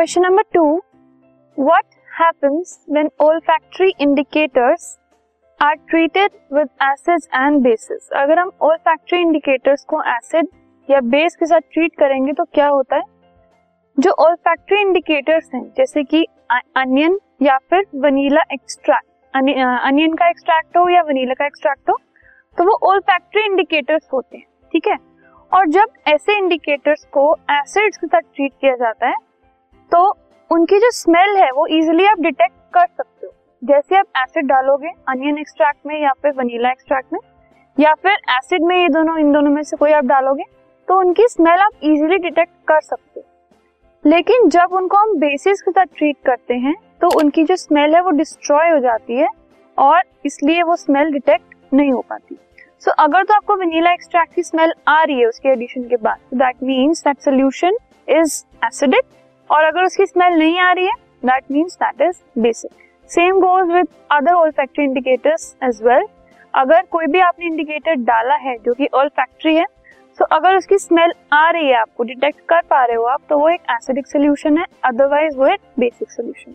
Question number two what happens when olfactory indicators are treated with acids and bases अगर हम olfactory indicators को acid या base के साथ ट्रीट करेंगे तो क्या होता है? जो olfactory इंडिकेटर्स हैं, जैसे कि अनियन या फिर वनीला एक्सट्रैक्ट अनियन का एक्सट्रैक्ट हो या वनीला का एक्सट्रैक्ट हो तो वो olfactory इंडिकेटर्स होते हैं, ठीक है? और जब ऐसे इंडिकेटर्स को एसिड्स के साथ ट्रीट किया जाता है उनकी जो स्मेल है वो इजिली आप डिटेक्ट कर सकते हो। जैसे आप एसिड डालोगे अनियन एक्सट्रैक्ट में या फिर वनीला एक्सट्रैक्ट में या फिर एसिड में ये दोनों इन दोनों में से कोई आप डालोगे तो उनकी स्मेल आप इजिली डिटेक्ट कर सकते हो। लेकिन जब उनको हम बेसिस के साथ ट्रीट करते हैं तो उनकी जो स्मेल है वो डिस्ट्रॉय हो जाती है और इसलिए वो स्मेल डिटेक्ट नहीं हो पाती। सो so, अगर तो आपको वनीला एक्सट्रैक्ट की स्मेल आ रही है उसके एडिशन के बाद that means that solution is acidic और अगर उसकी स्मेल नहीं आ रही है that means that is basic same goes with other all factory indicators as well अगर कोई भी आपने इंडिकेटर डाला है, जो कि ऑल फैक्ट्री है तो अगर उसकी स्मेल आ रही है आपको डिटेक्ट कर पा रहे हो आप तो वो एक एसिडिक सोल्यूशन है अदरवाइज़ वो एक basic solution